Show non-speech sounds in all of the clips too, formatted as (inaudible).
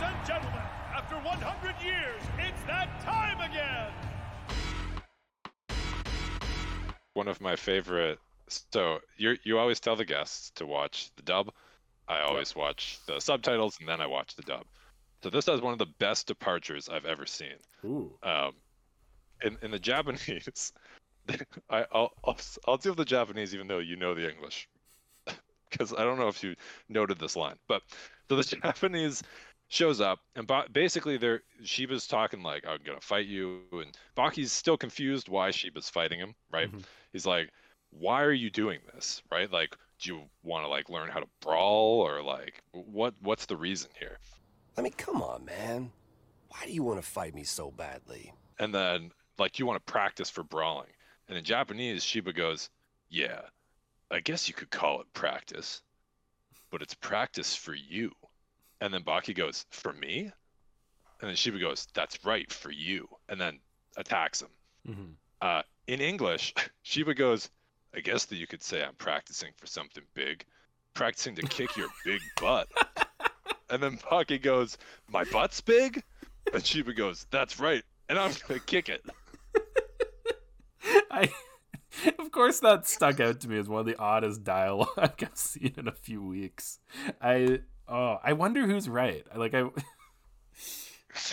Ladies and gentlemen, after 100 years, it's that time again! One of my favorite. So you you always tell the guests to watch the dub. I always watch the subtitles and then I watch the dub. So this has one of the best departures I've ever seen. Ooh. Um, in in the Japanese, (laughs) I, I'll, I'll I'll do the Japanese even though you know the English, (laughs) because I don't know if you noted this line, but so the (laughs) Japanese shows up and ba- basically they're Shiba's talking like I'm gonna fight you and Baki's still confused why Shiba's fighting him, right? Mhm. He's like, why are you doing this, right? Like, do you want to like learn how to brawl or like what what's the reason here? I mean, come on, man. Why do you want to fight me so badly? and then like you want to practice for brawling and in japanese shiba goes yeah i guess you could call it practice but it's practice for you and then baki goes for me? And then shiba goes that's right for you and then attacks him. Mhm. uh, in english (laughs) shiba goes i guess that you could say i'm practicing for something big practicing to kick your (laughs) big butt. And then baki goes my butt's big? And shiba goes that's right and i'm gonna kick it. (laughs) I, of course, that stuck out to me as one of the oddest dialogue I've seen in a few weeks. I oh, I wonder who's right. Like I. (laughs)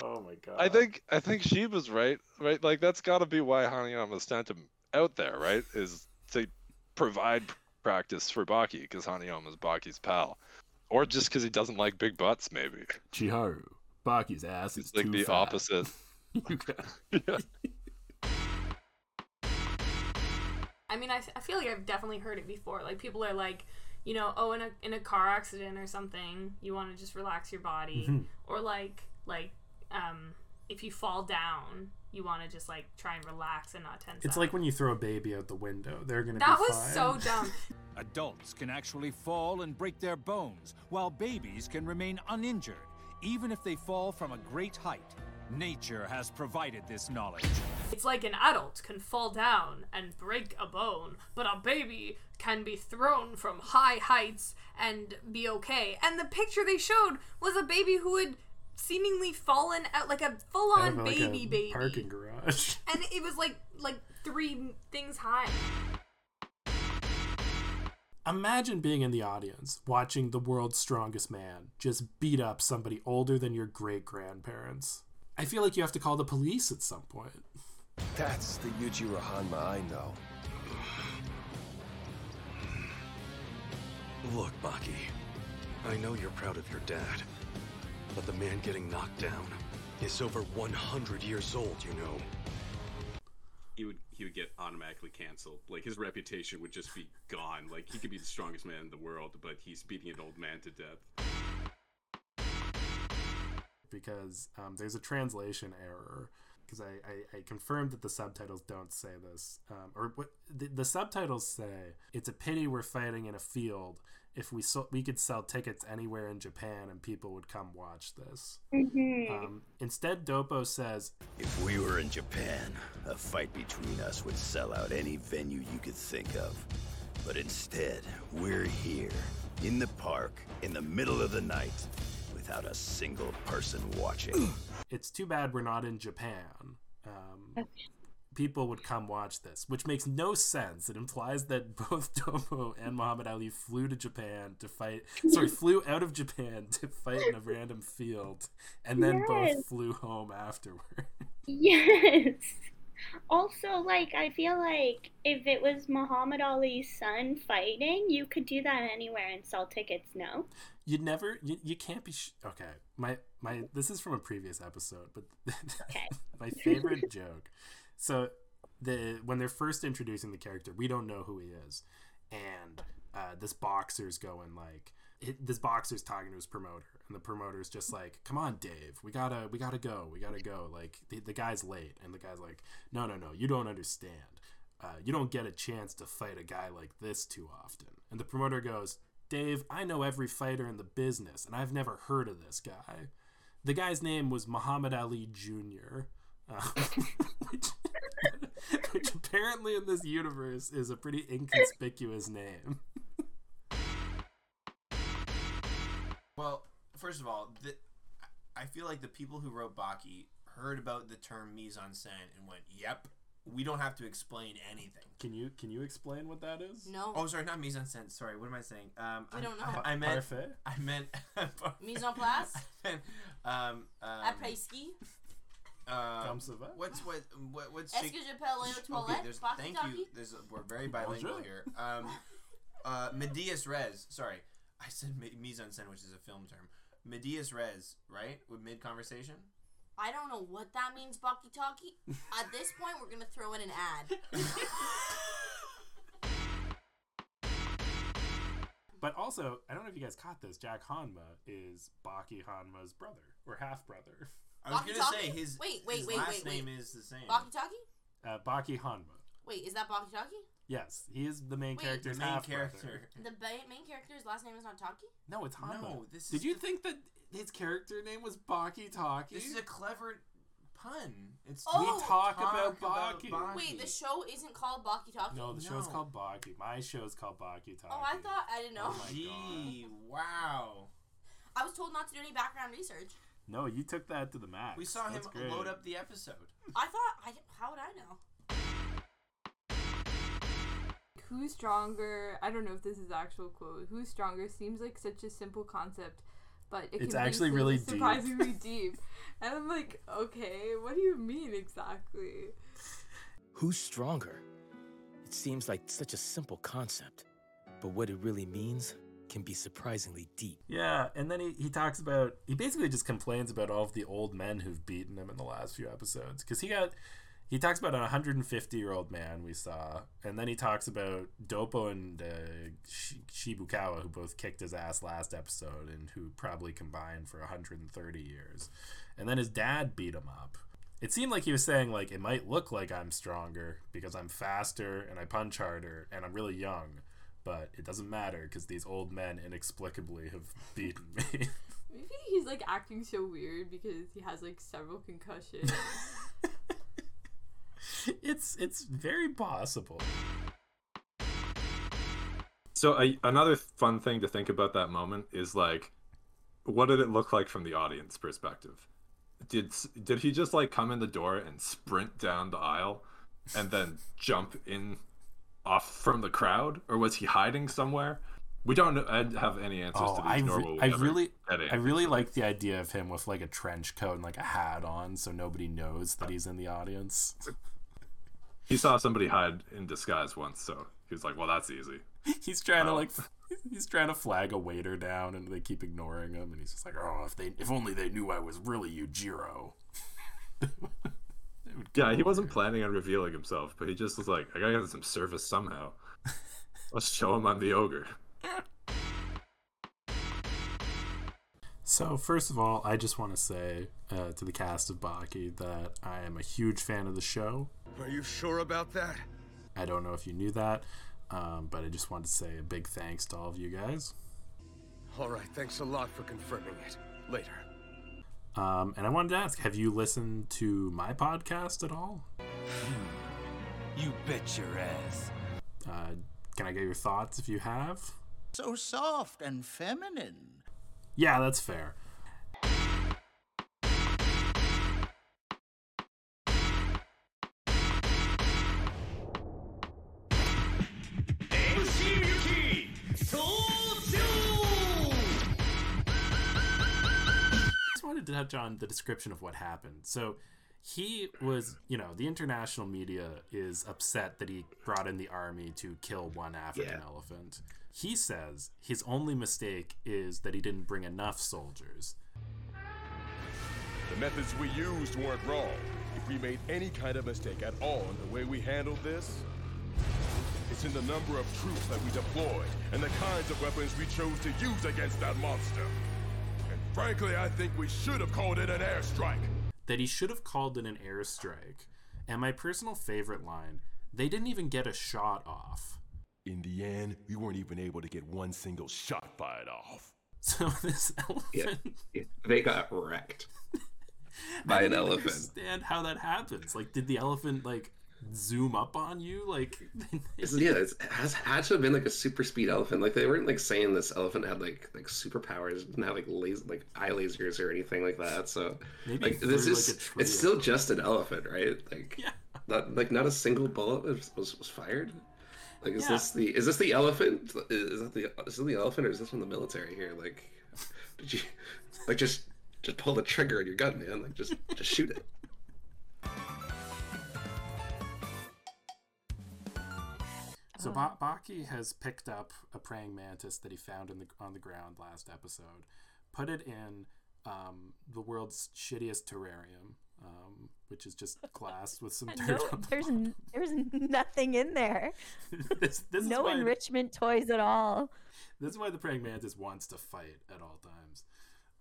Oh my god. I think I think Shiba's right, right? Like that's got to be why Hanayama sent him out there, right? Is to provide practice for Baki because Hanayama's Baki's pal, or just because he doesn't like big butts, maybe. Chiharu, Baki's ass is It's like too the fat. opposite. (laughs) (laughs) You got- yeah. I mean, I, I feel like I've definitely heard it before. Like people are like, you know, oh, in a in a car accident or something, you want to just relax your body, Mm-hmm. or like like um, if you fall down, you want to just like try and relax and not tense. It's up. like when you throw a baby out the window. They're gonna that be was fine. so (laughs) dumb. Adults can actually fall and break their bones, while babies can remain uninjured, even if they fall from a great height. Nature has provided this knowledge. It's like an adult can fall down and break a bone, but a baby can be thrown from high heights and be okay. And the picture they showed was a baby who had seemingly fallen out like a full Out on of, like, a baby baby. parking garage. (laughs) And it was like like three things high. Imagine being in the audience, watching the world's strongest man just beat up somebody older than your great grandparents. I feel like you have to call the police at some point. That's the Yujiro Hanma I know. Look, Baki. I know you're proud of your dad. But the man getting knocked down is over 100 years old, you know. he would he would get automatically canceled. Like his reputation would just be gone. Like he could be the strongest man in the world, but he's beating an old man to death. Because um, there's a translation error. Because I, I, I confirmed that the subtitles don't say this, um, or what the, the subtitles say. It's a pity we're fighting in a field. If we so, we could sell tickets anywhere in Japan and people would come watch this. Um, instead, Doppo says, If we were in Japan, a fight between us would sell out any venue you could think of. But instead, we're here, in the park, in the middle of the night, without a single person watching. (clears throat) "It's too bad we're not in Japan." Um, people would come watch this, which makes no sense. It implies that (laughs) both Doppo and Muhammad Ali flew to Japan to fight. Sorry, (laughs) flew out of Japan to fight in a random field, and then both flew home afterward. (laughs) Yes. Also, like, I feel like if it was Muhammad Ali's son fighting, you could do that anywhere and sell tickets, no? You'd never, you, you can't be. Sh- okay, my my. This is from a previous episode, but (laughs) Okay. my favorite joke. So the when they're first introducing the character, we don't know who he is, and uh, this boxer's going like this boxer's talking to his promoter, and the promoter's just like, "Come on, Dave, we gotta we gotta go, we gotta go." Like the, the guy's late, and the guy's like, "No, no, no, you don't understand. Uh, you don't get a chance to fight a guy like this too often." And the promoter goes, "Dave, I know every fighter in the business, and I've never heard of this guy." The guy's name was Muhammad Ali Jr. Uh, (laughs) which, (laughs) which apparently in this universe is a pretty inconspicuous name. (laughs) Well, first of all, th- I feel like the people who wrote Baki heard about the term mise en scène and went, "Yep, we don't have to explain anything." Can you can you explain what that is? No. Oh, sorry, not mise en scène. Sorry, what am I saying? Um, We I, don't know. I, I meant. Parfait? I meant. (laughs) Mise en place? (laughs) Meant, um, um, Après ski? uh, Comme ça va? What's what? What? What's Est-ce que je peux aller Okay, there's, thank you. There's, we're very bilingual here. Um, uh, medias res. Sorry, I said mi- mise en scène, which is a film term. Medias res, right? With mid conversation. I don't know what that means, Baki Talki. At this point, we're gonna throw in an ad. (laughs) But also, I don't know if you guys caught this. Jack Hanma is Baki Hanma's brother or half brother. I was gonna say his Wait, wait, his wait, last wait, name wait. is the same. Baki Talki? Uh, Baki Hanma. Wait, is that Baki Talki? Yes, he is the main Wait. character's The main half character. The ba- main character's last name is not Talkie? No, it's Hanma. No, this Did is you the- think that his character name was Baki Talki? This is a clever pun. It's Oh! we talk, Talk about about Baki. Baki. Wait, the show isn't called Baki Talki? No, the show's No. called Baki. My show's called Baki Talki. Oh, I thought I didn't oh know. Oh my Gee, wow. I was told not to do any background research. No, you took that to the max. We saw him That's great. load up the episode. I thought I how would I know? Who's stronger? I don't know if this is actual quote. Who's stronger seems like such a simple concept, but it It's can be actually so really deep. surprisingly deep. (laughs) And I'm like, okay, what do you mean exactly? Who's stronger? It seems like such a simple concept, but what it really means can be surprisingly deep. Yeah, and then he, he talks about he basically just complains about all of the old men who've beaten him in the last few episodes because he got he talks about a 150 year old man we saw, and then he talks about Doppo and uh, Shibukawa who both kicked his ass last episode and who probably combined for 130 years, and then his dad beat him up. It seemed like he was saying like it might look like I'm stronger because I'm faster and I punch harder and I'm really young, but it doesn't matter because these old men inexplicably have (laughs) beaten me. Maybe he's like acting so weird because he has like several concussions. (laughs) (laughs) it's it's very possible. So a, another fun thing to think about that moment is like, what did it look like from the audience perspective? Did did he just like come in the door and sprint down the aisle, and then jump in off from the crowd, or was he hiding somewhere? We don't have any answers Oh, to these. I, nor will we I really, I really like the idea of him with like a trench coat and like a hat on, so nobody knows that he's in the audience. (laughs) He saw somebody hide in disguise once, so he was like, "Well, that's easy." (laughs) He's trying to Oh. like, (laughs) he's trying to flag a waiter down, and they keep ignoring him, and he's just like, "Oh, if they, if only they knew I was really Yujiro." (laughs) Yeah, he wasn't planning on revealing himself, but he just was like, "I gotta get some service somehow. Let's show him I'm the ogre." So first of all, I just want to say uh, to the cast of Baki that I am a huge fan of the show. Are you sure about that? I don't know if you knew that, um, but I just wanted to say a big thanks to all of you guys. All right, thanks a lot for confirming it. Later. Um, and I wanted to ask, have you listened to my podcast at all? You bet your ass. Uh, can I get your thoughts if you have? So soft and feminine. Yeah, that's fair. I just wanted to touch on the description of what happened. So he was, you know, the international media is upset that he brought in the army to kill one African Yeah. elephant. He says his only mistake is that he didn't bring enough soldiers. The methods we used weren't wrong. If we made any kind of mistake at all in the way we handled this, it's in the number of troops that we deployed and the kinds of weapons we chose to use against that monster. And frankly, I think we should have called it an airstrike. That he should have called it an airstrike. And my personal favorite line they didn't even get a shot off. In the end, we weren't even able to get one single shot fired off. (laughs) So this elephant. Yeah, they got wrecked (laughs) I by an don't elephant. understand how that happens. Like, did the elephant like zoom up on you. Like, (laughs) yeah, it's, it has had to have been like a super speed elephant. Like they weren't like saying this elephant had like like superpowers, didn't have like laser like eye lasers or anything like that. So Maybe like this is like it's still just an elephant, right? Like not like not a single bullet was was, was fired. Like is Yeah. this the is this the elephant? Is, that the is this the elephant or is this from the military here? Like (laughs) did you like just just pull the trigger on your gun, man? Like just just shoot it. So ba- Baki has picked up a praying mantis that he found in the on the ground last episode, put it in um, the world's shittiest terrarium, um, which is just (laughs) glass with some dirt. No, the there's n- there's nothing in there. (laughs) this, this no enrichment toys at all. This is why the praying mantis wants to fight at all times.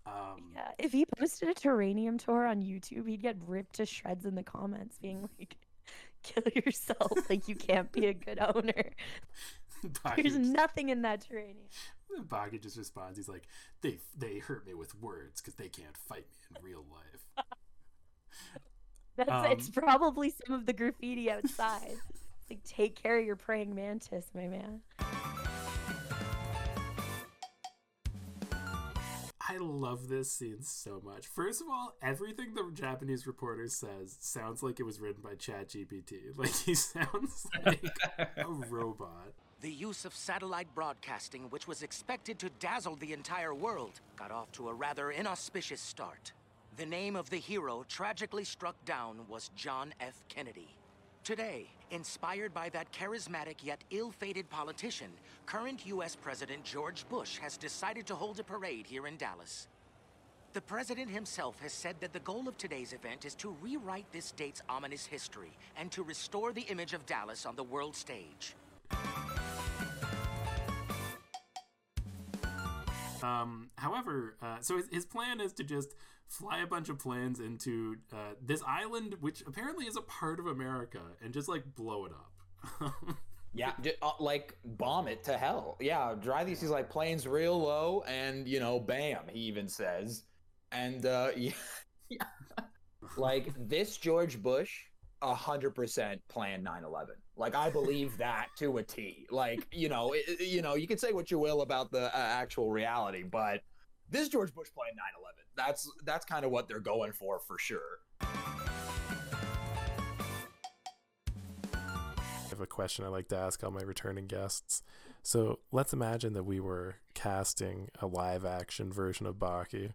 Um, Yeah, if he posted a terrarium tour on YouTube, he'd get ripped to shreds in the comments, being like, "Kill yourself! like you can't be a good owner." (laughs) There's just- nothing in that Terranium. Baki just responds. He's like, "They they hurt me with words because they can't fight me in real life." (laughs) That's it's Um, probably some of the graffiti outside. Like, take care of your praying mantis, my man. I love this scene so much. First of all, everything the Japanese reporter says sounds like it was written by ChatGPT. (laughs) Like he sounds like a (laughs) robot. The use of satellite broadcasting, which was expected to dazzle the entire world, got off to a rather inauspicious start. The name of the hero tragically struck down was John F. Kennedy. Today, inspired by that charismatic yet ill fated politician, current U.S. President George Bush has decided to hold a parade here in Dallas. The president himself has said that the goal of today's event is to rewrite this state's ominous history and to restore the image of Dallas on the world stage. Um, however, uh, so his, his plan is to just fly a bunch of planes into uh, this island, which apparently is a part of America, and just like blow it up. (laughs) Yeah, ju- uh, like bomb it to hell. Yeah, drive these these like planes real low, and you know, bam. He even says, and uh, (laughs) yeah, like this George Bush, hundred percent planned 9/11. Like I believe that to a T. Like you know, it, it- you know, you can say what you will about the uh, actual reality, but this George Bush planned 9/11. That's that's kind of what they're going for for sure. I have a question I like to ask all my returning guests. So let's imagine that we were casting a live action version of Baki.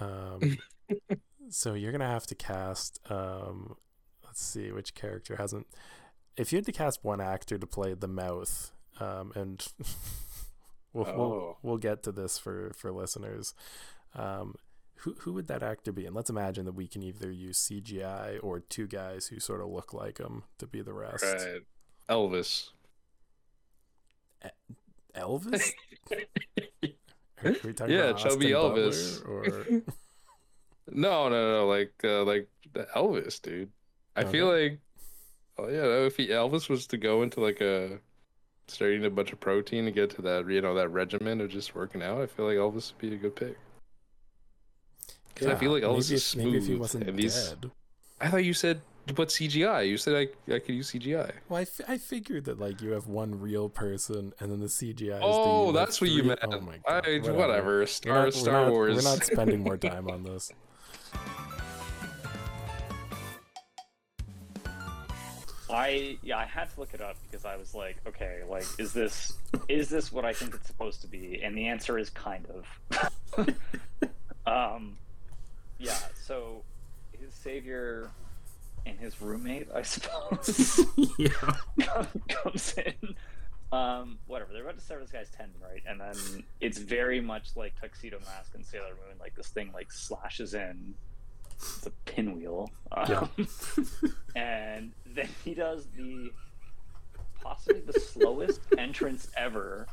Um, (laughs) so you're gonna have to cast. Um, let's see which character hasn't. If you had to cast one actor to play the mouth, um, and (laughs) we'll, we'll Oh. we'll get to this for for listeners. Um, who who would that actor be? And let's imagine that we can either use CGI or two guys who sort of look like him to be the rest. Right. Elvis. Elvis? (laughs) Are we talking yeah, about chubby Austin Elvis. Or (laughs) no, no, no, like uh, like the Elvis, dude. I feel like, oh yeah, if he, Elvis was to go into like a start eating a bunch of protein to get to that, you know, that regimen of just working out, I feel like Elvis would be a good pick. 'Cause I feel like Yeah, Elvis maybe is if- maybe if he smooth, wasn't and these- dead. I thought you said but CGI. You said I I could use CGI. well, I, f- I figured that like you have one real person and then the CGI. Is Oh, the, like, that's what you meant. Oh my I- god! whatever. We're Star- we're Star not- Wars. We're not spending more (laughs) time on this. I yeah, I had to look it up because I was like, okay, like is this is this what I think it's supposed to be? And the answer is kind of. (laughs) um yeah, so his savior and his roommate, I suppose. (laughs) yeah. comes in. Um, whatever. They're about to sever this guy's tendon, right? And then it's very much like Tuxedo Mask and Sailor Moon. Like this thing like slashes in. It's a pinwheel. Um, (laughs) and then he does the possibly the slowest (laughs) entrance ever,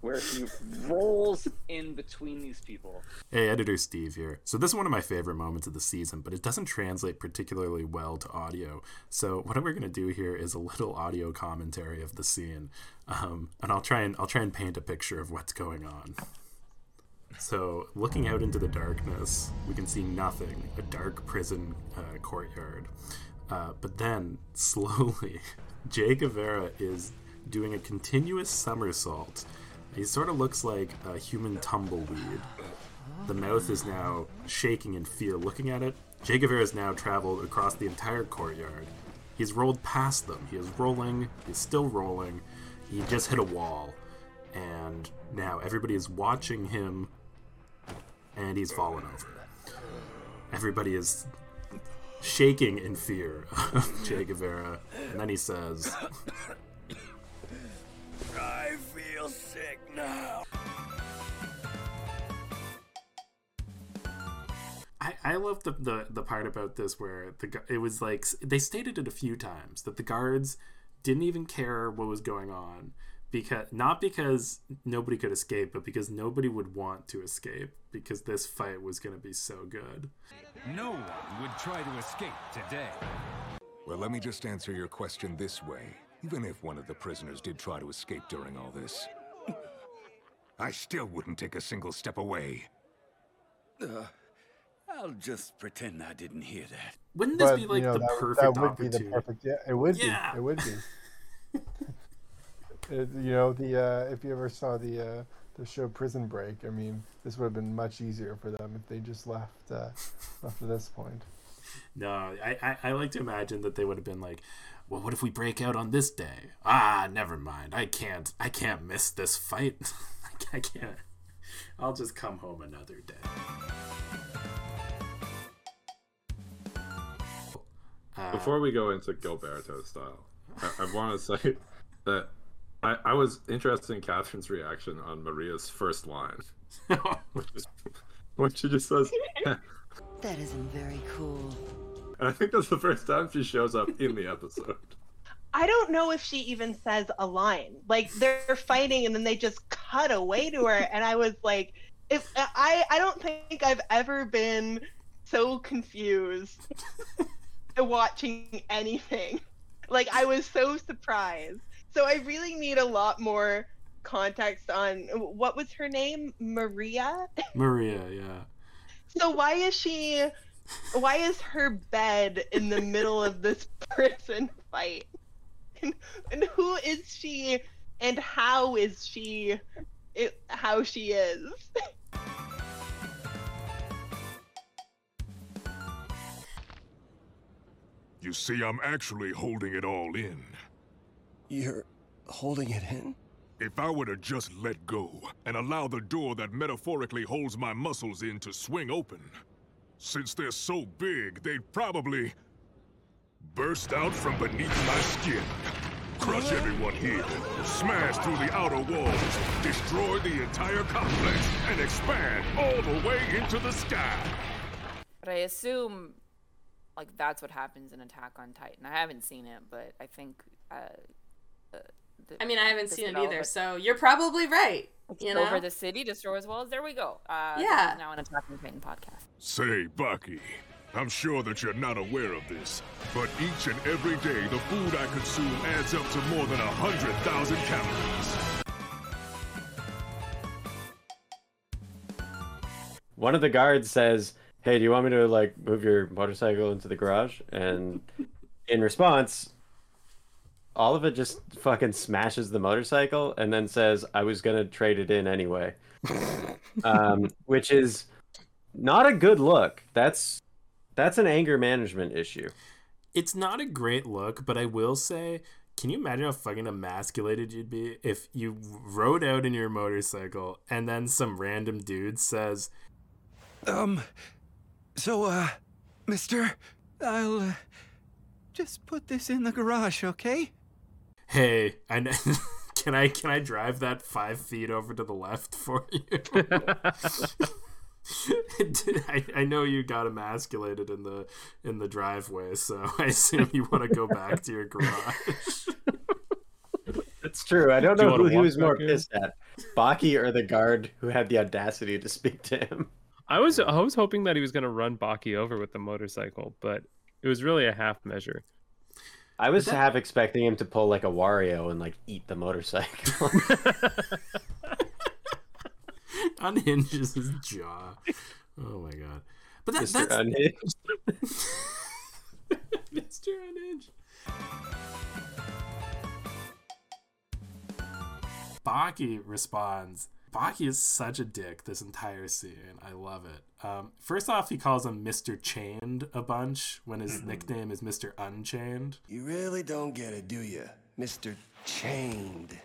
where he rolls in between these people. Hey, editor Steve here. So this is one of my favorite moments of the season, but it doesn't translate particularly well to audio. So what we're gonna do here is a little audio commentary of the scene, um, and I'll try and I'll try and paint a picture of what's going on. So looking out into the darkness, we can see nothing. A dark prison uh, courtyard. Uh, but then, (laughs) slowly, Che Guevara is doing a continuous somersault. He sort of looks like a human tumbleweed. The mouth is now shaking in fear looking at it. Che Guevara has now traveled across the entire courtyard. He's rolled past them. He is rolling. He's still rolling. He just hit a wall. And now everybody is watching him, and he's fallen over. Everybody is shaking in fear of (laughs) Che Guevara. And then he says, I feel sick now. I, I love the, the, the part about this where the it was like they stated it a few times that the guards didn't even care what was going on because not because nobody could escape but because nobody would want to escape because this fight was going to be so good No one would try to escape today. Well, let me just answer your question this way. Even if one of the prisoners did try to escape during all this, I still wouldn't take a single step away. Uh, I'll just pretend I didn't hear that. Wouldn't this But, you know, that, would- that would be the perfect. Yeah, it would Yeah. be. It would be. (laughs) It- you know the uh, if you ever saw the uh, the show Prison Break, I mean, this would have been much easier for them if they just left uh, left at this point. no I, I, I like to imagine that they would have been like well what if we break out on this day? Ah never mind. I can't i can't miss this fight. (laughs) I can't i'll just come home another day. Before we go into Gilberto style, I, I want to say (laughs) that I, I was interested in Catherine's reaction on Maria's first line, (laughs) which is when she just says, (laughs) That isn't very cool. and I think that's the first time she shows up in the episode. I don't know if she even says a line. Like they're fighting and then they just cut away to her and I was like if I I don't think I've ever been so confused (laughs) watching anything. Like I was so surprised. So I really need a lot more context on what was her name? Maria? (laughs) maria yeah So why is she why is her bed in the middle of this (laughs) prison fight? And, and who is she and how is she it, how she is? You see, I'm actually holding it all in. You're holding it in? If I were to just let go and allow the door that metaphorically holds my muscles in to swing open, since they're so big, they'd probably burst out from beneath my skin, crush everyone here, smash through the outer walls, destroy the entire complex, and expand all the way into the sky. But I assume, like, that's what happens in Attack on Titan. I haven't seen it, but I think. Uh, uh, the, I mean, I haven't seen it develop- either, so you're probably right. You know, Over the city, destroys walls. There we go. Uh, Yeah. now on Attack on Titan podcast. Say, Baki, I'm sure that you're not aware of this, but each and every day the food I consume adds up to more than a hundred thousand calories. One of the guards says, "Hey, do you want me to like move your motorcycle into the garage?" And in response, Oliva just fucking smashes the motorcycle and then says, "I was gonna trade it in anyway," (laughs) um, which is not a good look. That's that's an anger management issue. It's not a great look, but I will say, can you imagine how fucking emasculated you'd be if you rode out in your motorcycle and then some random dude says, Um, so, uh, mister, I'll, uh, just put this in the garage, okay? "Hey, I kn- (laughs) can I can I drive that five feet over to the left for you?" (laughs) I, I know you got emasculated in the in the driveway, so (laughs) I assume you want to go back to your garage. It's true. I don't Do know who he was more back in? pissed at, Baki or the guard who had the audacity to speak to him. I was I was hoping that he was going to run Baki over with the motorcycle, but it was really a half measure. I was half expecting him to pull like a Wario and like eat the motorcycle. (laughs) (laughs) Unhinges his jaw. Oh my god! But that, Mr. that's Unhinged. (laughs) Mr. Uninjured. Baki responds. Baki is such a dick this entire scene. I love it. Um, first off, he calls him Mr. Chained a bunch when his nickname is Mr. Unchained. You really don't get it, do you, Mr. Chained?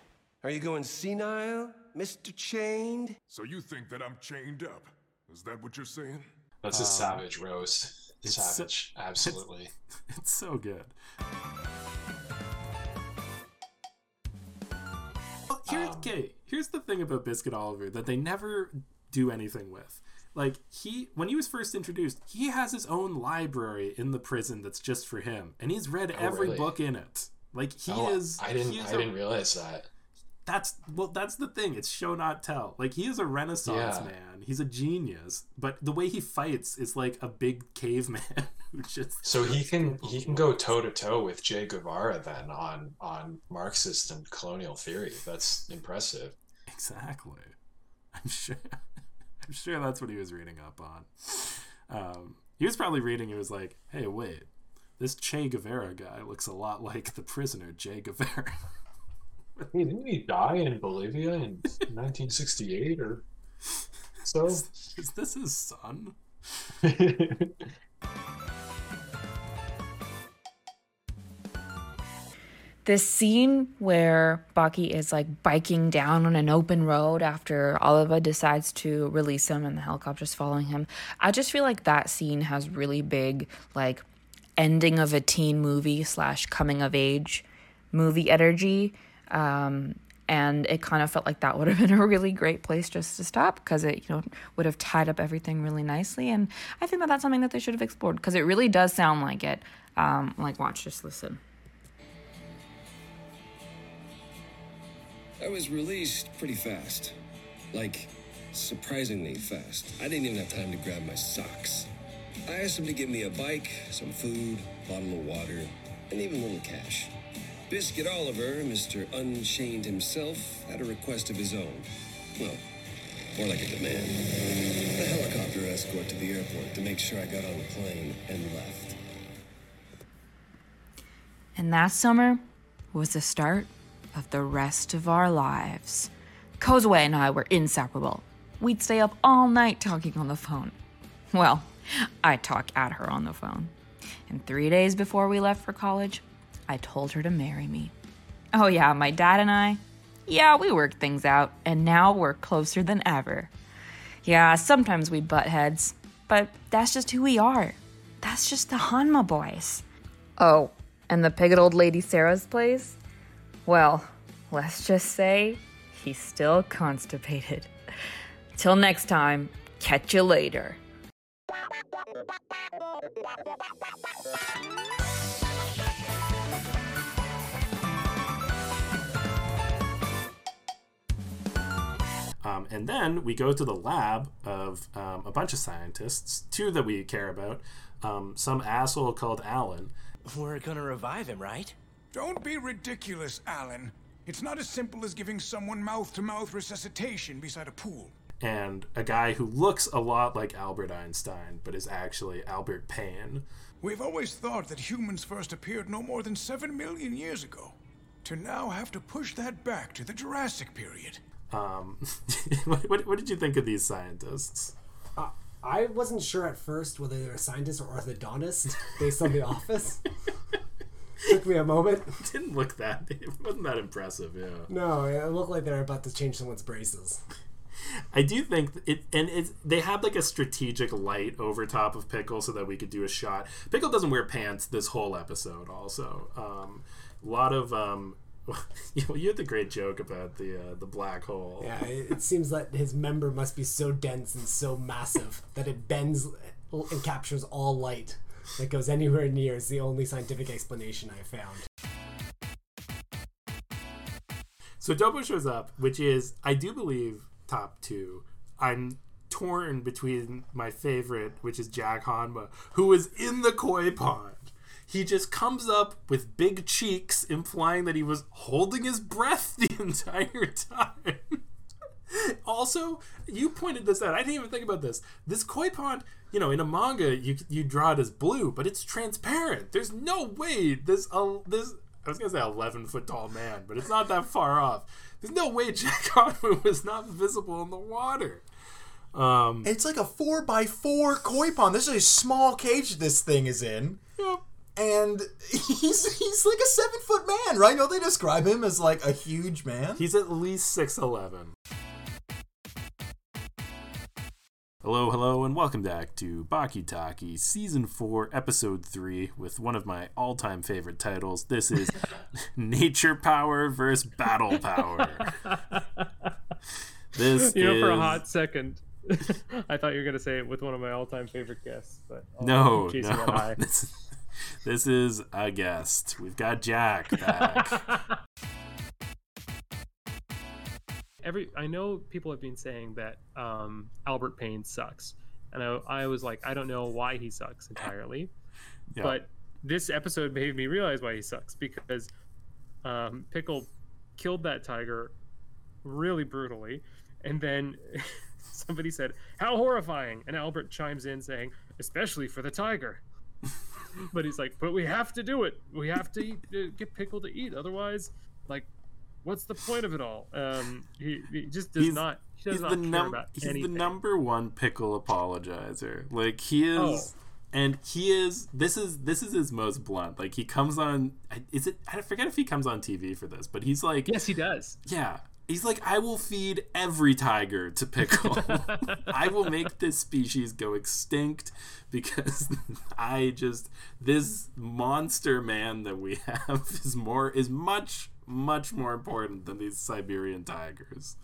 Are you going senile, Mr. Chained? So you think that I'm chained up? Is that what you're saying? That's a Um, savage roast. it's so- Savage, (laughs) absolutely. It's so good. Well, here's okay. Here's the thing about Biscuit Oliva that they never do anything with. Like he, when he was first introduced, he has his own library in the prison that's just for him, and he's read Oh, every really? book in it. Like he Oh, is. I didn't. is I a- didn't realize that. That's well. That's the thing. It's show not tell. Like he is a Renaissance Yeah. man. He's a genius. But the way he fights is like a big caveman (laughs) (laughs) just. So he can he can go toe to toe with Che Guevara then on on Marxist and colonial theory. That's impressive. Exactly. I'm sure. (laughs) I'm sure that's what he was reading up on. Um, he was probably reading. It was like, hey, wait, this Che Guevara guy looks a lot like the prisoner Che Guevara. Hey, didn't he die in Bolivia in 1968 or so? (laughs) Is this his son? This scene where Baki is like biking down on an open road after Oliva decides to release him and the helicopter's following him. I just feel like that scene has really big like ending of a teen movie slash coming of age movie energy. Um, and it kind of felt like that would have been a really great place just to stop because it you know would have tied up everything really nicely and i think that that's something that they should have explored because it really does sound like it um, like watch just listen I was released pretty fast. Like, surprisingly fast. I didn't even have time to grab my socks. I asked him to give me a bike, some food, a bottle of water, and even a little cash. Biscuit Oliva, Mr. Unchained himself, had a request of his own. Well, more like a demand. A helicopter escort to the airport to make sure I got on the plane and left. And that summer was the start of the rest of our lives. Kozue and I were inseparable. We'd stay up all night talking on the phone. Well, I'd talk at her on the phone. And three days before we left for college, I told her to marry me. Oh, yeah, my dad and I, yeah, we worked things out, and now we're closer than ever. Yeah, sometimes we butt heads, but that's just who we are. That's just the Hanma boys. Oh, and the pig at old lady Sarah's place? Well, let's just say he's still constipated. Till next time, catch you later. Um, and then we go to the lab of um, a bunch of scientists, two that we care about. Um, some asshole called Alan. We're gonna revive him, right? Don't be ridiculous, Alan. It's not as simple as giving someone mouth to mouth resuscitation beside a pool. and a guy who looks a lot like Albert Einstein, but is actually Albert Payne. We've always thought that humans first appeared no more than seven million years ago. To now have to push that back to the Jurassic period. Um, (laughs) what, what, what did you think of these scientists? Uh, I wasn't sure at first whether they were a scientist or orthodontist based on The (laughs) Office. Took me a moment. (laughs) It didn't look that. (laughs) It wasn't that impressive. Yeah. No, it looked like they were about to change someone's braces. I do think it, and it's they had like a strategic light over top of Pickle so that we could do a shot. Pickle doesn't wear pants this whole episode. Also, um, a lot of um, (laughs) you, you had the great joke about the uh, the black hole. Yeah, it, it seems that his member must be so dense and so massive that it bends and captures all light that goes anywhere near. Is the only scientific explanation I've found. So Doppo shows up, which is, I do believe, top two. I'm torn between my favorite, which is Jack Hanma, who is in the koi pond. He just comes up with big cheeks, implying that he was holding his breath (laughs) the entire time. (laughs) also, you pointed this out. I didn't even think about this. This koi pond, you know, in a manga, you you draw it as blue, but it's transparent. There's no way this uh, this I was gonna say 11 foot tall man, but it's not that far off. There's no way Jack (laughs) Hanma was not visible in the water. Um, It's like a four by four koi pond. This is a small cage this thing is in. Yep. And (laughs) he's he's like a seven foot man, right? Don't they describe him as like a huge man? He's at least six eleven. Hello, hello, and welcome back to Baki Talki Season 4, Episode 3, with one of my all time favorite titles. This is (laughs) Nature Power versus Battle Power. (laughs) This you know, is... for a hot second, (laughs) I thought you were gonna say it with one of my all-time favorite guests, but I'll- No, in case you got no. This, this is a guest. We've got Jack back. Every I know people have been saying that um, Albert Payne sucks, and I, I was like, I don't know why he sucks entirely, (laughs) Yeah. but this episode made me realize why he sucks because um, Pickle killed that tiger really brutally, and then (laughs) somebody said, "How horrifying!" and Albert chimes in saying, "Especially for the tiger." (laughs) but he's like, "But we have to do it. We have to eat, uh, get Pickle to eat, otherwise, like." What's the point of it all? Um, he, he just does He's- not. He does he's not the care num- about he's anything. the number one pickle apologizer. Like he is, Oh. and he is. This is this is his most blunt. Like he comes on. Is it? I forget if he comes on TV for this, but he's like, yes, he does. yeah. He's like, I will feed every tiger to pickle. (laughs) (laughs) I will make this species go extinct because (laughs) I just this monster man that we have is more is much much more important than these Siberian tigers.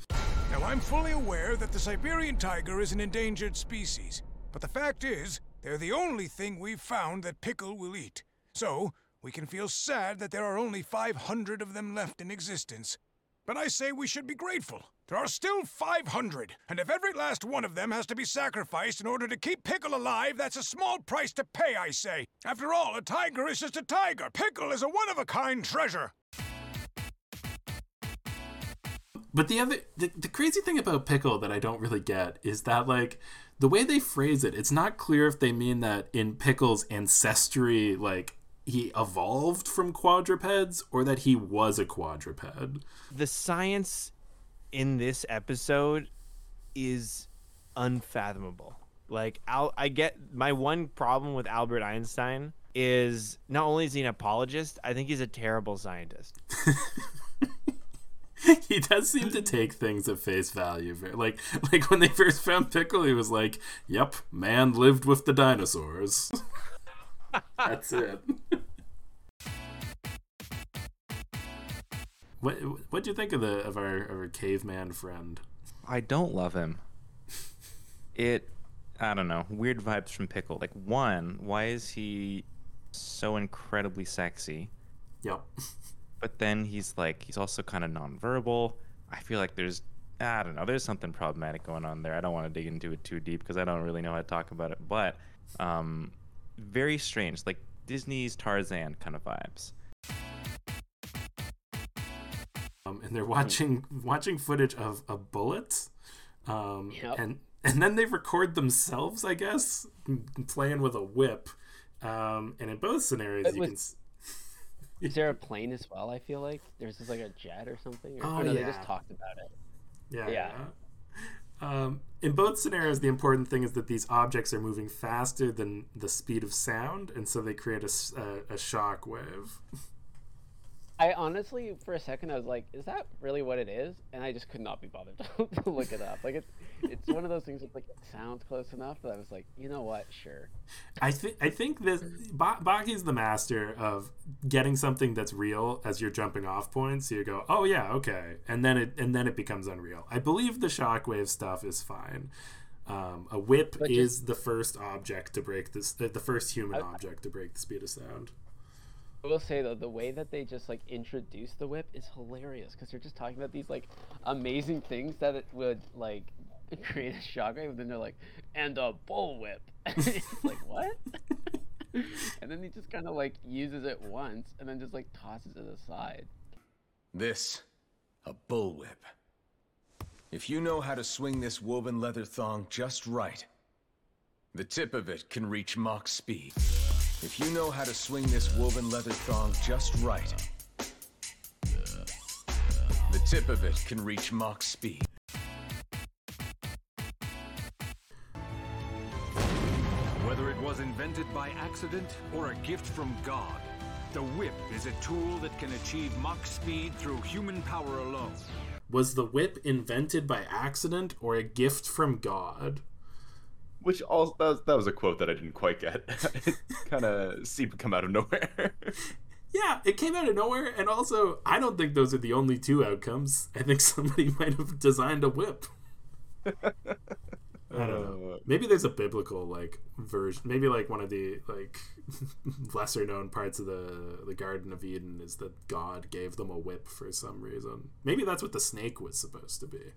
Now, I'm fully aware that the Siberian tiger is an endangered species, but the fact is, they're the only thing we've found that Pickle will eat. So, we can feel sad that there are only 500 of them left in existence. But I say we should be grateful. There are still 500, and if every last one of them has to be sacrificed in order to keep Pickle alive, that's a small price to pay, I say. After all, a tiger is just a tiger. Pickle is a one of a kind treasure. But the other, the, the crazy thing about pickle that I don't really get is that like the way they phrase it, it's not clear if they mean that in pickle's ancestry, like he evolved from quadrupeds or that he was a quadruped. the science in this episode is unfathomable. Like Al- I get my one problem with Albert Einstein is not only is he an apologist, I think he's a terrible scientist. (laughs) (laughs) he does seem to take things at face value. Like like when they first found pickle, he was like, "Yep, man lived with the dinosaurs." (laughs) That's it. (laughs) What what do you think of the of our of our caveman friend? I don't love him. It, I don't know, weird vibes from Pickle. Like, one, why is he so incredibly sexy? Yep. But then he's like, he's also kind of nonverbal. I feel like there's, I don't know, there's something problematic going on there. I don't want to dig into it too deep because I don't really know how to talk about it. But, um, very strange, like Disney's Tarzan kind of vibes. um, and they're watching watching footage of a bullet, um, Yep. and and then they record themselves, I guess, playing with a whip. Um, and in both scenarios, But you with- can. s- Is there a plane as well? I feel like there's just like a jet or something. Or, Oh, or no, they just talked about it. Yeah. Yeah. yeah. Um, in both scenarios, the important thing is that these objects are moving faster than the speed of sound, and so they create a a shock wave. (laughs) I honestly, for a second, I was like, "Is that really what it is?" And I just could not be bothered (laughs) to, look it up. Like it's it's one of those things that like it sounds close enough, but I was like, you know what? Sure. I think I think this ba- Baki's the master of getting something that's real as you're jumping off points. So you go, oh yeah, okay, and then it and then it becomes unreal. I believe the shockwave stuff is fine. Um, a whip But is the first object to break this, the, the first human I- object to break the speed of sound. I will say though, the way that they just like introduce the whip is hilarious because they're just talking about these like amazing things that it would like (laughs) create a shockwave, and then they're like, and a bullwhip. (laughs) it's like what? (laughs) and then he just kind of like uses it once, and then just like tosses it aside. This, a bullwhip. If you know how to swing this woven leather thong just right, the tip of it can reach Mach speed. If you know how to swing this woven leather thong just right, the tip of it can reach Mach speed. Whether it was invented by accident or a gift from God, the whip is a tool that can achieve Mach speed through human power alone. Was the whip invented by accident or a gift from God? Which all that was, that was a quote that I didn't quite get. (laughs) it kind of seemed to come out of nowhere. (laughs) Yeah, it came out of nowhere, and also, I don't think those are the only two outcomes. I think somebody (laughs) might have designed a whip. I don't know. Uh. Maybe there's a biblical like version. Maybe like one of the like lesser known parts of the the Garden of Eden is that God gave them a whip for some reason. Maybe that's what the snake was supposed to be.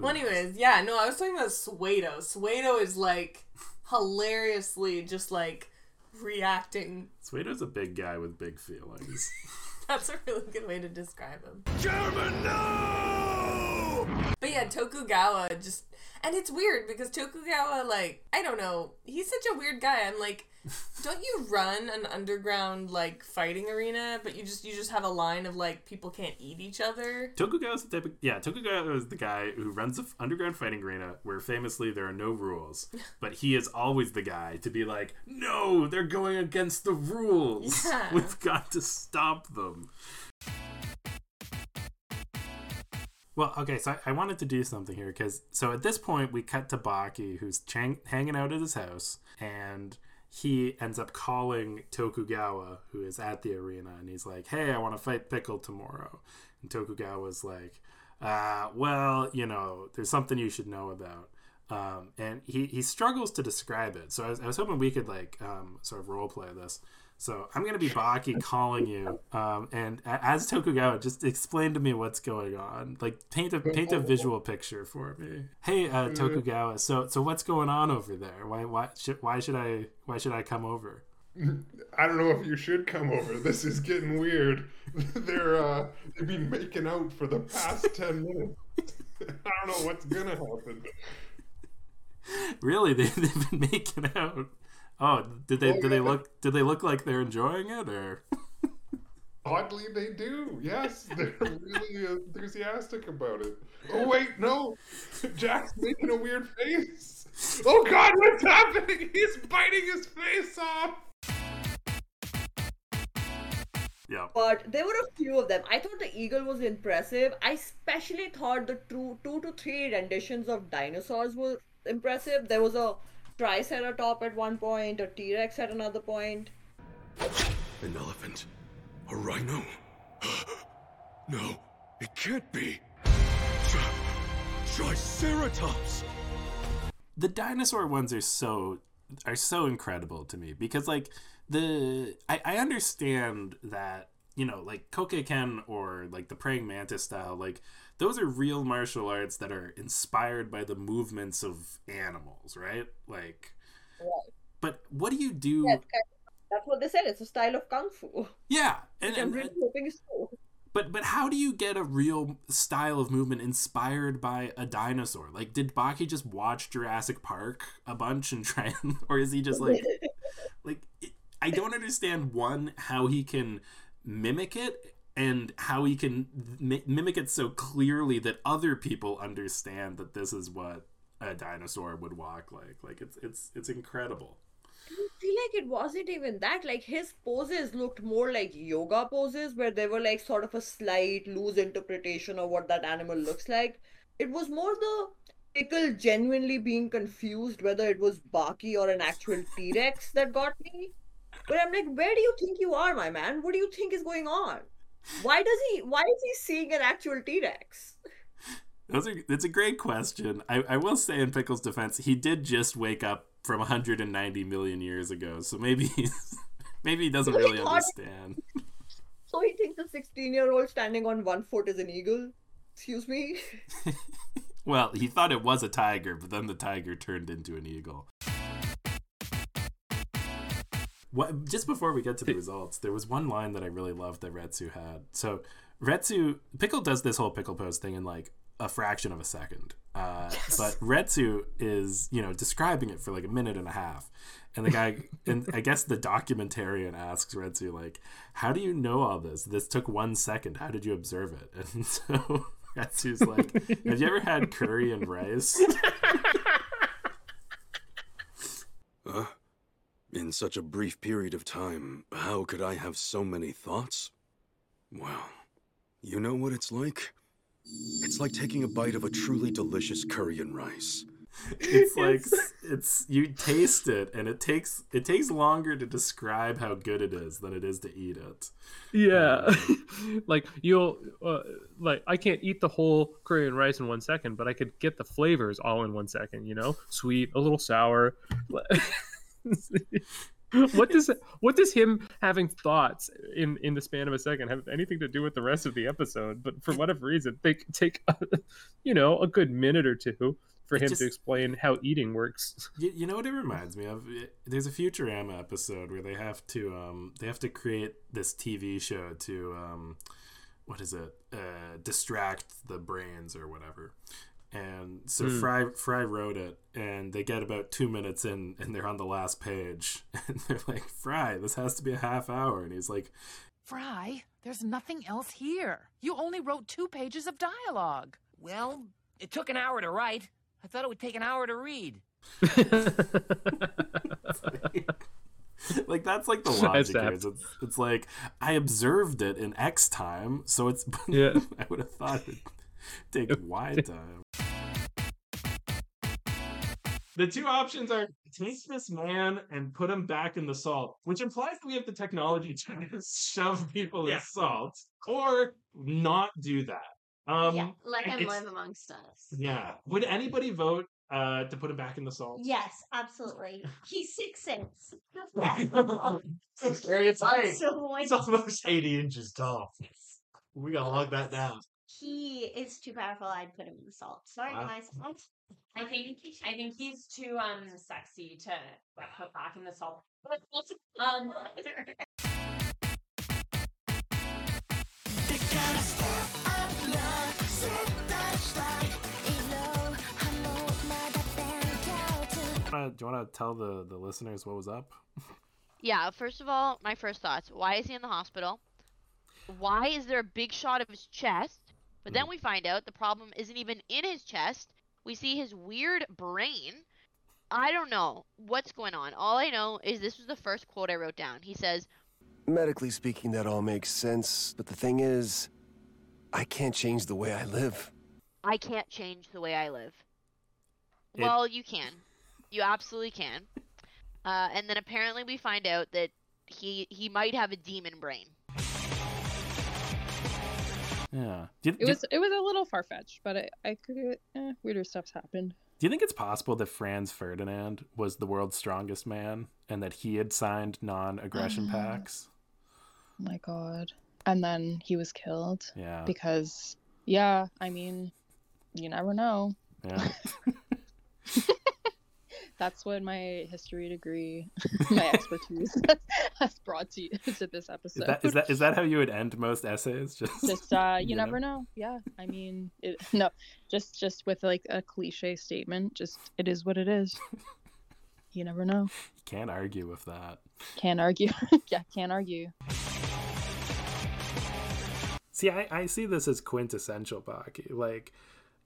Well, anyways, yeah, no, I was talking about Suedo. Suedo is like hilariously just like reacting. Suedo's a big guy with big feelings. (laughs) That's a really good way to describe him. German, no! But yeah, Tokugawa just and it's weird because Tokugawa like I don't know, he's such a weird guy. I'm like, (laughs) don't you run an underground like fighting arena, but you just you just have a line of like people can't eat each other? Tokugawa's the type of yeah. Tokugawa is the guy who runs an underground fighting arena where famously there are no rules, (laughs) but he is always the guy to be like, no, they're going against the rules. (laughs) Yeah. We've got to stop them. Well, okay, so I, I wanted to do something here because so at this point we cut to Baki, who's chang- hanging out at his house, and he ends up calling Tokugawa, who is at the arena, and he's like, "Hey, I want to fight Pickle tomorrow." And Tokugawa's like, uh, "Well, you know, there's something you should know about." Um, and he, he struggles to describe it. So I was, I was hoping we could like um, sort of role play this. So I'm gonna be Baki calling you, um, and as Tokugawa, just explain to me what's going on. Like paint a paint a visual picture for me. Hey, uh, Tokugawa. So so what's going on over there? Why why should why should I why should I come over? I don't know if you should come over. This is getting weird. (laughs) They're uh they've been making out for the past ten minutes. (laughs) I don't know what's gonna happen. (laughs) Really, they, (laughs) they've been making out. Oh, did they Oh, did they look did they look like they're enjoying it or? Oddly, they do. Yes, (laughs) they're really enthusiastic about it. Oh wait, no, Jack's making a weird face. Oh God, what's happening? He's biting his face off. Yeah. But there were a few of them. I thought the eagle was impressive. I especially thought the two, two to three renditions of dinosaurs were impressive. There was a Triceratop at one point, a T Rex at another point. An elephant? A rhino? (gasps) no, it can't be. Tri- Triceratops! the dinosaur ones are so are so incredible to me because like the I, I understand that you know like Kokeken or like the praying mantis style like those are real martial arts that are inspired by the movements of animals right like but what do you do of- that's what they said. It's a style of kung fu. yeah (laughs) and, Which I'm and really hoping true. But but how do you get a real style of movement inspired by a dinosaur? Like, did Baki just watch Jurassic Park a bunch and try, (laughs) and, or is he just like, (laughs) like I don't understand one how he can mimic it and how he can mi- mimic it so clearly that other people understand that this is what a dinosaur would walk like. Like it's it's it's incredible. I feel like it wasn't even that. Like his poses looked more like yoga poses, where they were like sort of a slight, loose interpretation of what that animal looks like. It was more the pickle genuinely being confused whether it was Baki or an actual T Rex that got me. But I'm like, where do you think you are, my man? What do you think is going on? Why does he? Why is he seeing an actual T Rex? Those are, that's a great question. I, I will say, in Pickle's defense, he did just wake up from 190 million years ago, so maybe he's, (laughs) maybe he doesn't So he really thought- understand. So he thinks a 16 year old standing on one foot is an eagle? Excuse me? (laughs) Well, he thought it was a tiger, but then the tiger turned into an eagle. What, just before we get to the results, there was one line that I really loved that Retsu had. So Retsu Pickle does this whole pickle pose thing in like a fraction of a second. Uh, but Retsu is, you know, describing it for like a minute and a half. And the guy, (laughs) and I guess the documentarian asks Retsu, like, how do you know all this? This took one second. How did you observe it? (laughs) And so (laughs) Retsu's like, have you ever had curry and rice? Uh, in such a brief period of time, how could I have so many thoughts? Well, you know what it's like? It's like taking a bite of a truly delicious curry and rice. (laughs) It's like it's you taste it and it takes it takes longer to describe how good it is than it is to eat it. Yeah, (laughs) like you'll uh, like I can't eat the whole curry and rice in one second, but I could get the flavors all in one second. You know, sweet, a little sour. (laughs) (laughs) what does what does him having thoughts in in the span of a second have anything to do with the rest of the episode? But for whatever reason, they take (laughs) you know a good minute or two for It him just- to explain how eating works. (laughs) You, you know what it reminds me of? There's a Futurama episode where they have to um they have to create this TV show to um what is it? Uh distract the brains or whatever. And so Hmm. Fry Fry wrote it and they get about 2 minutes in and they're on the last page (laughs) and they're like, "Fry, this has to be a half hour." And he's like, Fry, there's nothing else here. You only wrote two pages of dialogue. Well, it took an hour to write. I thought it would take an hour to read. (laughs) (laughs) like that's like the logic here. It's, it's like I observed it in X time, so it's Yeah. I would have thought it'd take Y time. The two options are take this man and put him back in the salt, which implies that we have the technology to (laughs) shove people in salt, or not do that. Um, yeah, let him live amongst us. Yeah. Would anybody vote uh, to put him back in the salt? Yes, absolutely. He's six six. (laughs) Very tight. (laughs) So It's almost 80 inches tall. We gotta log that down. He is too powerful, I'd put him in the salt. Sorry, Wow. guys. I think I think he's too um sexy to put back in the salt. Um, Uh, do you want to tell the, the listeners what was up? Yeah, first of all, my first thoughts. Why is he in the hospital? Why is there a big shot of his chest? But then we find out the problem isn't even in his chest. We see his weird brain. I don't know what's going on. All I know is this was the first quote I wrote down. He says, Medically speaking, that all makes sense, but the thing is, I can't change the way I live. I can't change the way I live. It- Well, you can. You absolutely can. Uh, and then apparently we find out that he he might have a demon brain. Yeah. You, It was it was a little far fetched, but I, I could eh, weirder stuff's happened. Do you think it's possible that Franz Ferdinand was the world's strongest man and that he had signed non-aggression Uh, pacts? Oh my god. And then he was killed. Yeah. Because yeah, I mean, you never know. Yeah. (laughs) (laughs) That's what my history degree, (laughs) my expertise (laughs) has brought to, you to this Is episode. that is that is that how you would end most essays? (laughs) Just just uh you, you know? never know. yeah i mean it, no just just with like a cliche statement just it is what it is you never know You can't argue with that. can't argue yeah can't argue See, I, I see this as quintessential Baki. Like,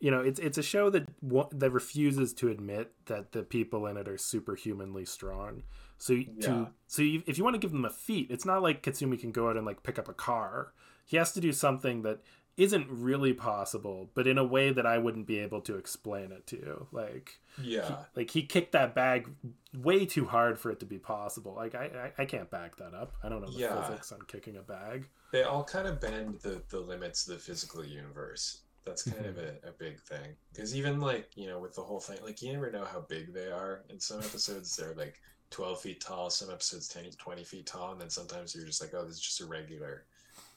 you know, it's it's a show that that refuses to admit that the people in it are superhumanly strong. So Yeah. to so you, if you want to give them a feat, it's not like Katsumi can go out and like pick up a car. He has to do something that isn't really possible, but in a way that I wouldn't be able to explain it to you. Like, Yeah. he, like he kicked that bag way too hard for it to be possible. Like I I, I can't back that up. I don't know the Yeah. physics on kicking a bag. They all kind of bend the, the limits of the physical universe. That's kind of mm-hmm. a, a big thing. Because even like, you know, with the whole thing, like you never know how big they are. In some episodes, they're like 12 feet tall, some episodes 10, 20 feet tall, and then sometimes you're just like, oh, this is just a regular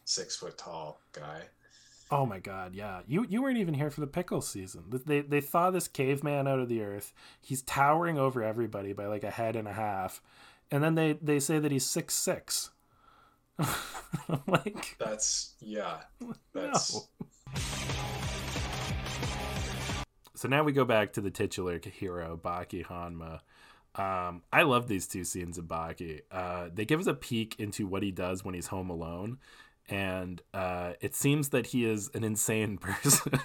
six foot tall guy. Oh my god, yeah. You you weren't even here for the pickle season. They they thaw this caveman out of the earth. He's towering over everybody by like a head and a half. And then they they say that he's six six. (laughs) like That's yeah. (laughs) That's So now we go back to the titular hero, Baki Hanma. Um, I love these two scenes of Baki. Uh, they give us a peek into what he does when he's home alone, and uh, it seems that he is an insane (laughs) person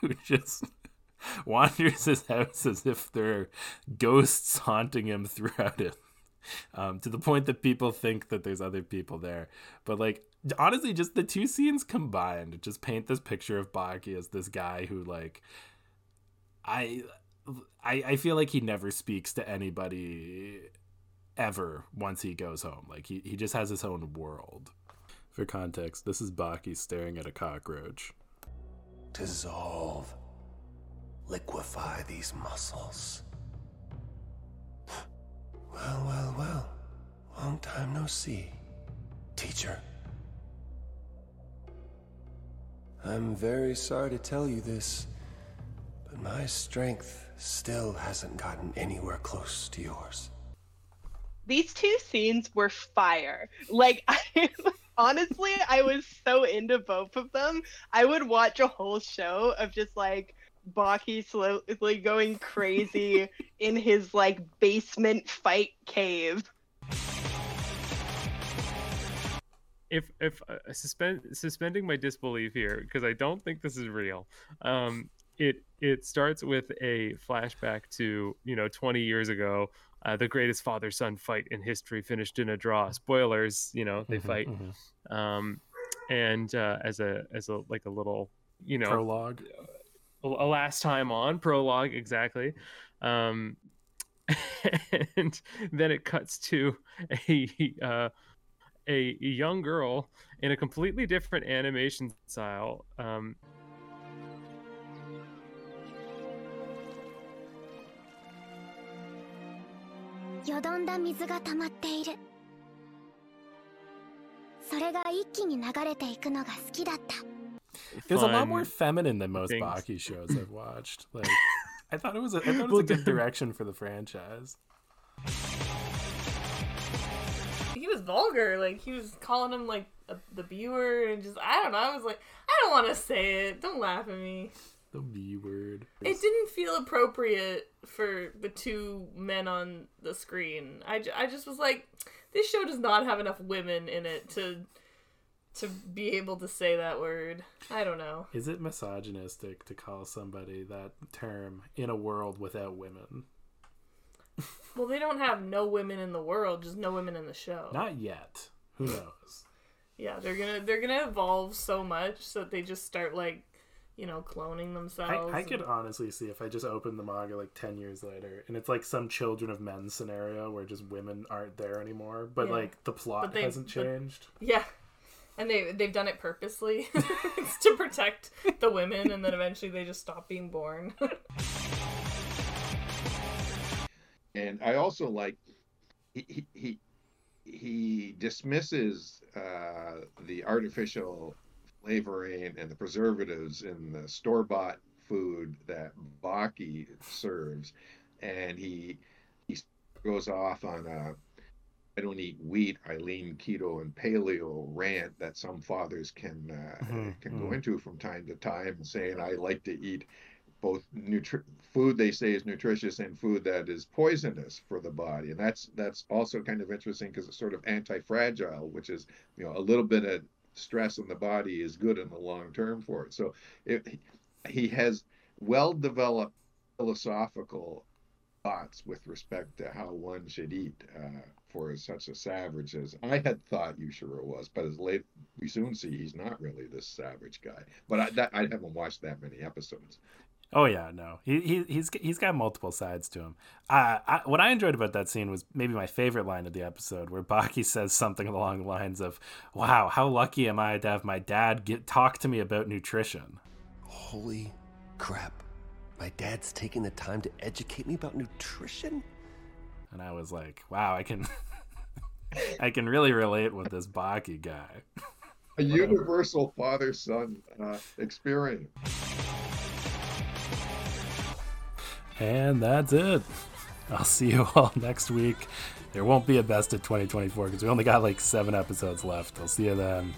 who just (laughs) wanders his house as if there are ghosts haunting him throughout it. Um, to the point that people think that there's other people there. But like honestly, just the two scenes combined just paint this picture of Baki as this guy who like I I I feel like he never speaks to anybody ever once he goes home. Like he, he just has his own world. For context, this is Baki staring at a cockroach. Dissolve. Liquefy these muscles. Well, well, well. Long time no see. Teacher. I'm very sorry to tell you this, but my strength still hasn't gotten anywhere close to yours. These two scenes were fire. Like, (laughs) I, honestly, I was so into both of them. I would watch a whole show of just like Baki slowly going crazy (laughs) in his like basement fight cave. If if uh, suspend suspending my disbelief here because I don't think this is real. Um, it it starts with a flashback to you know 20 years ago, uh, the greatest father son fight in history finished in a draw. Spoilers, you know they Mhm, fight, um, and uh, as a as a like a little you know Prologue. a, a last time on prologue exactly. Um, (laughs) and then it cuts to a uh, a young girl in a completely different animation style. Um, it was a lot more feminine than most things. Baki shows I've watched. (laughs) Like, I thought it was a, I thought it was a good direction for the franchise. Vulgar. Like he was calling him like a, the viewer and just I don't know. I was like, I don't want to say it. Don't laugh at me. The B word. It didn't feel appropriate for the two men on the screen. I, I just was like, this show does not have enough women in it to to be able to say that word. I don't know. Is it misogynistic to call somebody that term in a world without women? Well, they don't have no women in the world, just no women in the show. Not yet. Who knows? Yeah, they're gonna they're gonna evolve so much so that they just start like, you know, cloning themselves. I, I could and- honestly see if I just opened the manga like 10 years later and it's like some Children of Men scenario where just women aren't there anymore, but Yeah. like the plot But they- hasn't but- changed. Yeah. And they they've done it purposely (laughs) to protect the women and then eventually they just stop being born. (laughs) And I also like he he he, dismisses uh, the artificial flavoring and the preservatives in the store bought food that Baki serves, and he he goes off on a I don't eat wheat. I lean keto and paleo rant that some fathers can uh, Mhm, can go mhm. into from time to time, saying I like to eat both nutri- food they say is nutritious and food that is poisonous for the body, and that's that's also kind of interesting because it's sort of anti-fragile, which is you know a little bit of stress in the body is good in the long term for it. So it, he has well-developed philosophical thoughts with respect to how one should eat uh, for such a savage as I had thought Yujiro was, but as late we soon see he's not really this savage guy. But I, that, I haven't watched that many episodes. Oh yeah, no, he, he he's he's got multiple sides to him. Uh, I, what I enjoyed about that scene was maybe my favorite line of the episode, where Baki (laughs) says something along the lines of, "Wow, how lucky am I to have my dad get talk to me about nutrition." Holy crap. My dad's taking the time to educate me about nutrition? And I was like, "Wow, I can, (laughs) I can really relate with this Baki guy." (laughs) A universal father-son uh, experience. And that's it. I'll see you (laughs) all next week. there won't be a best of 2024 because we only got like seven episodes left. I'll see you then.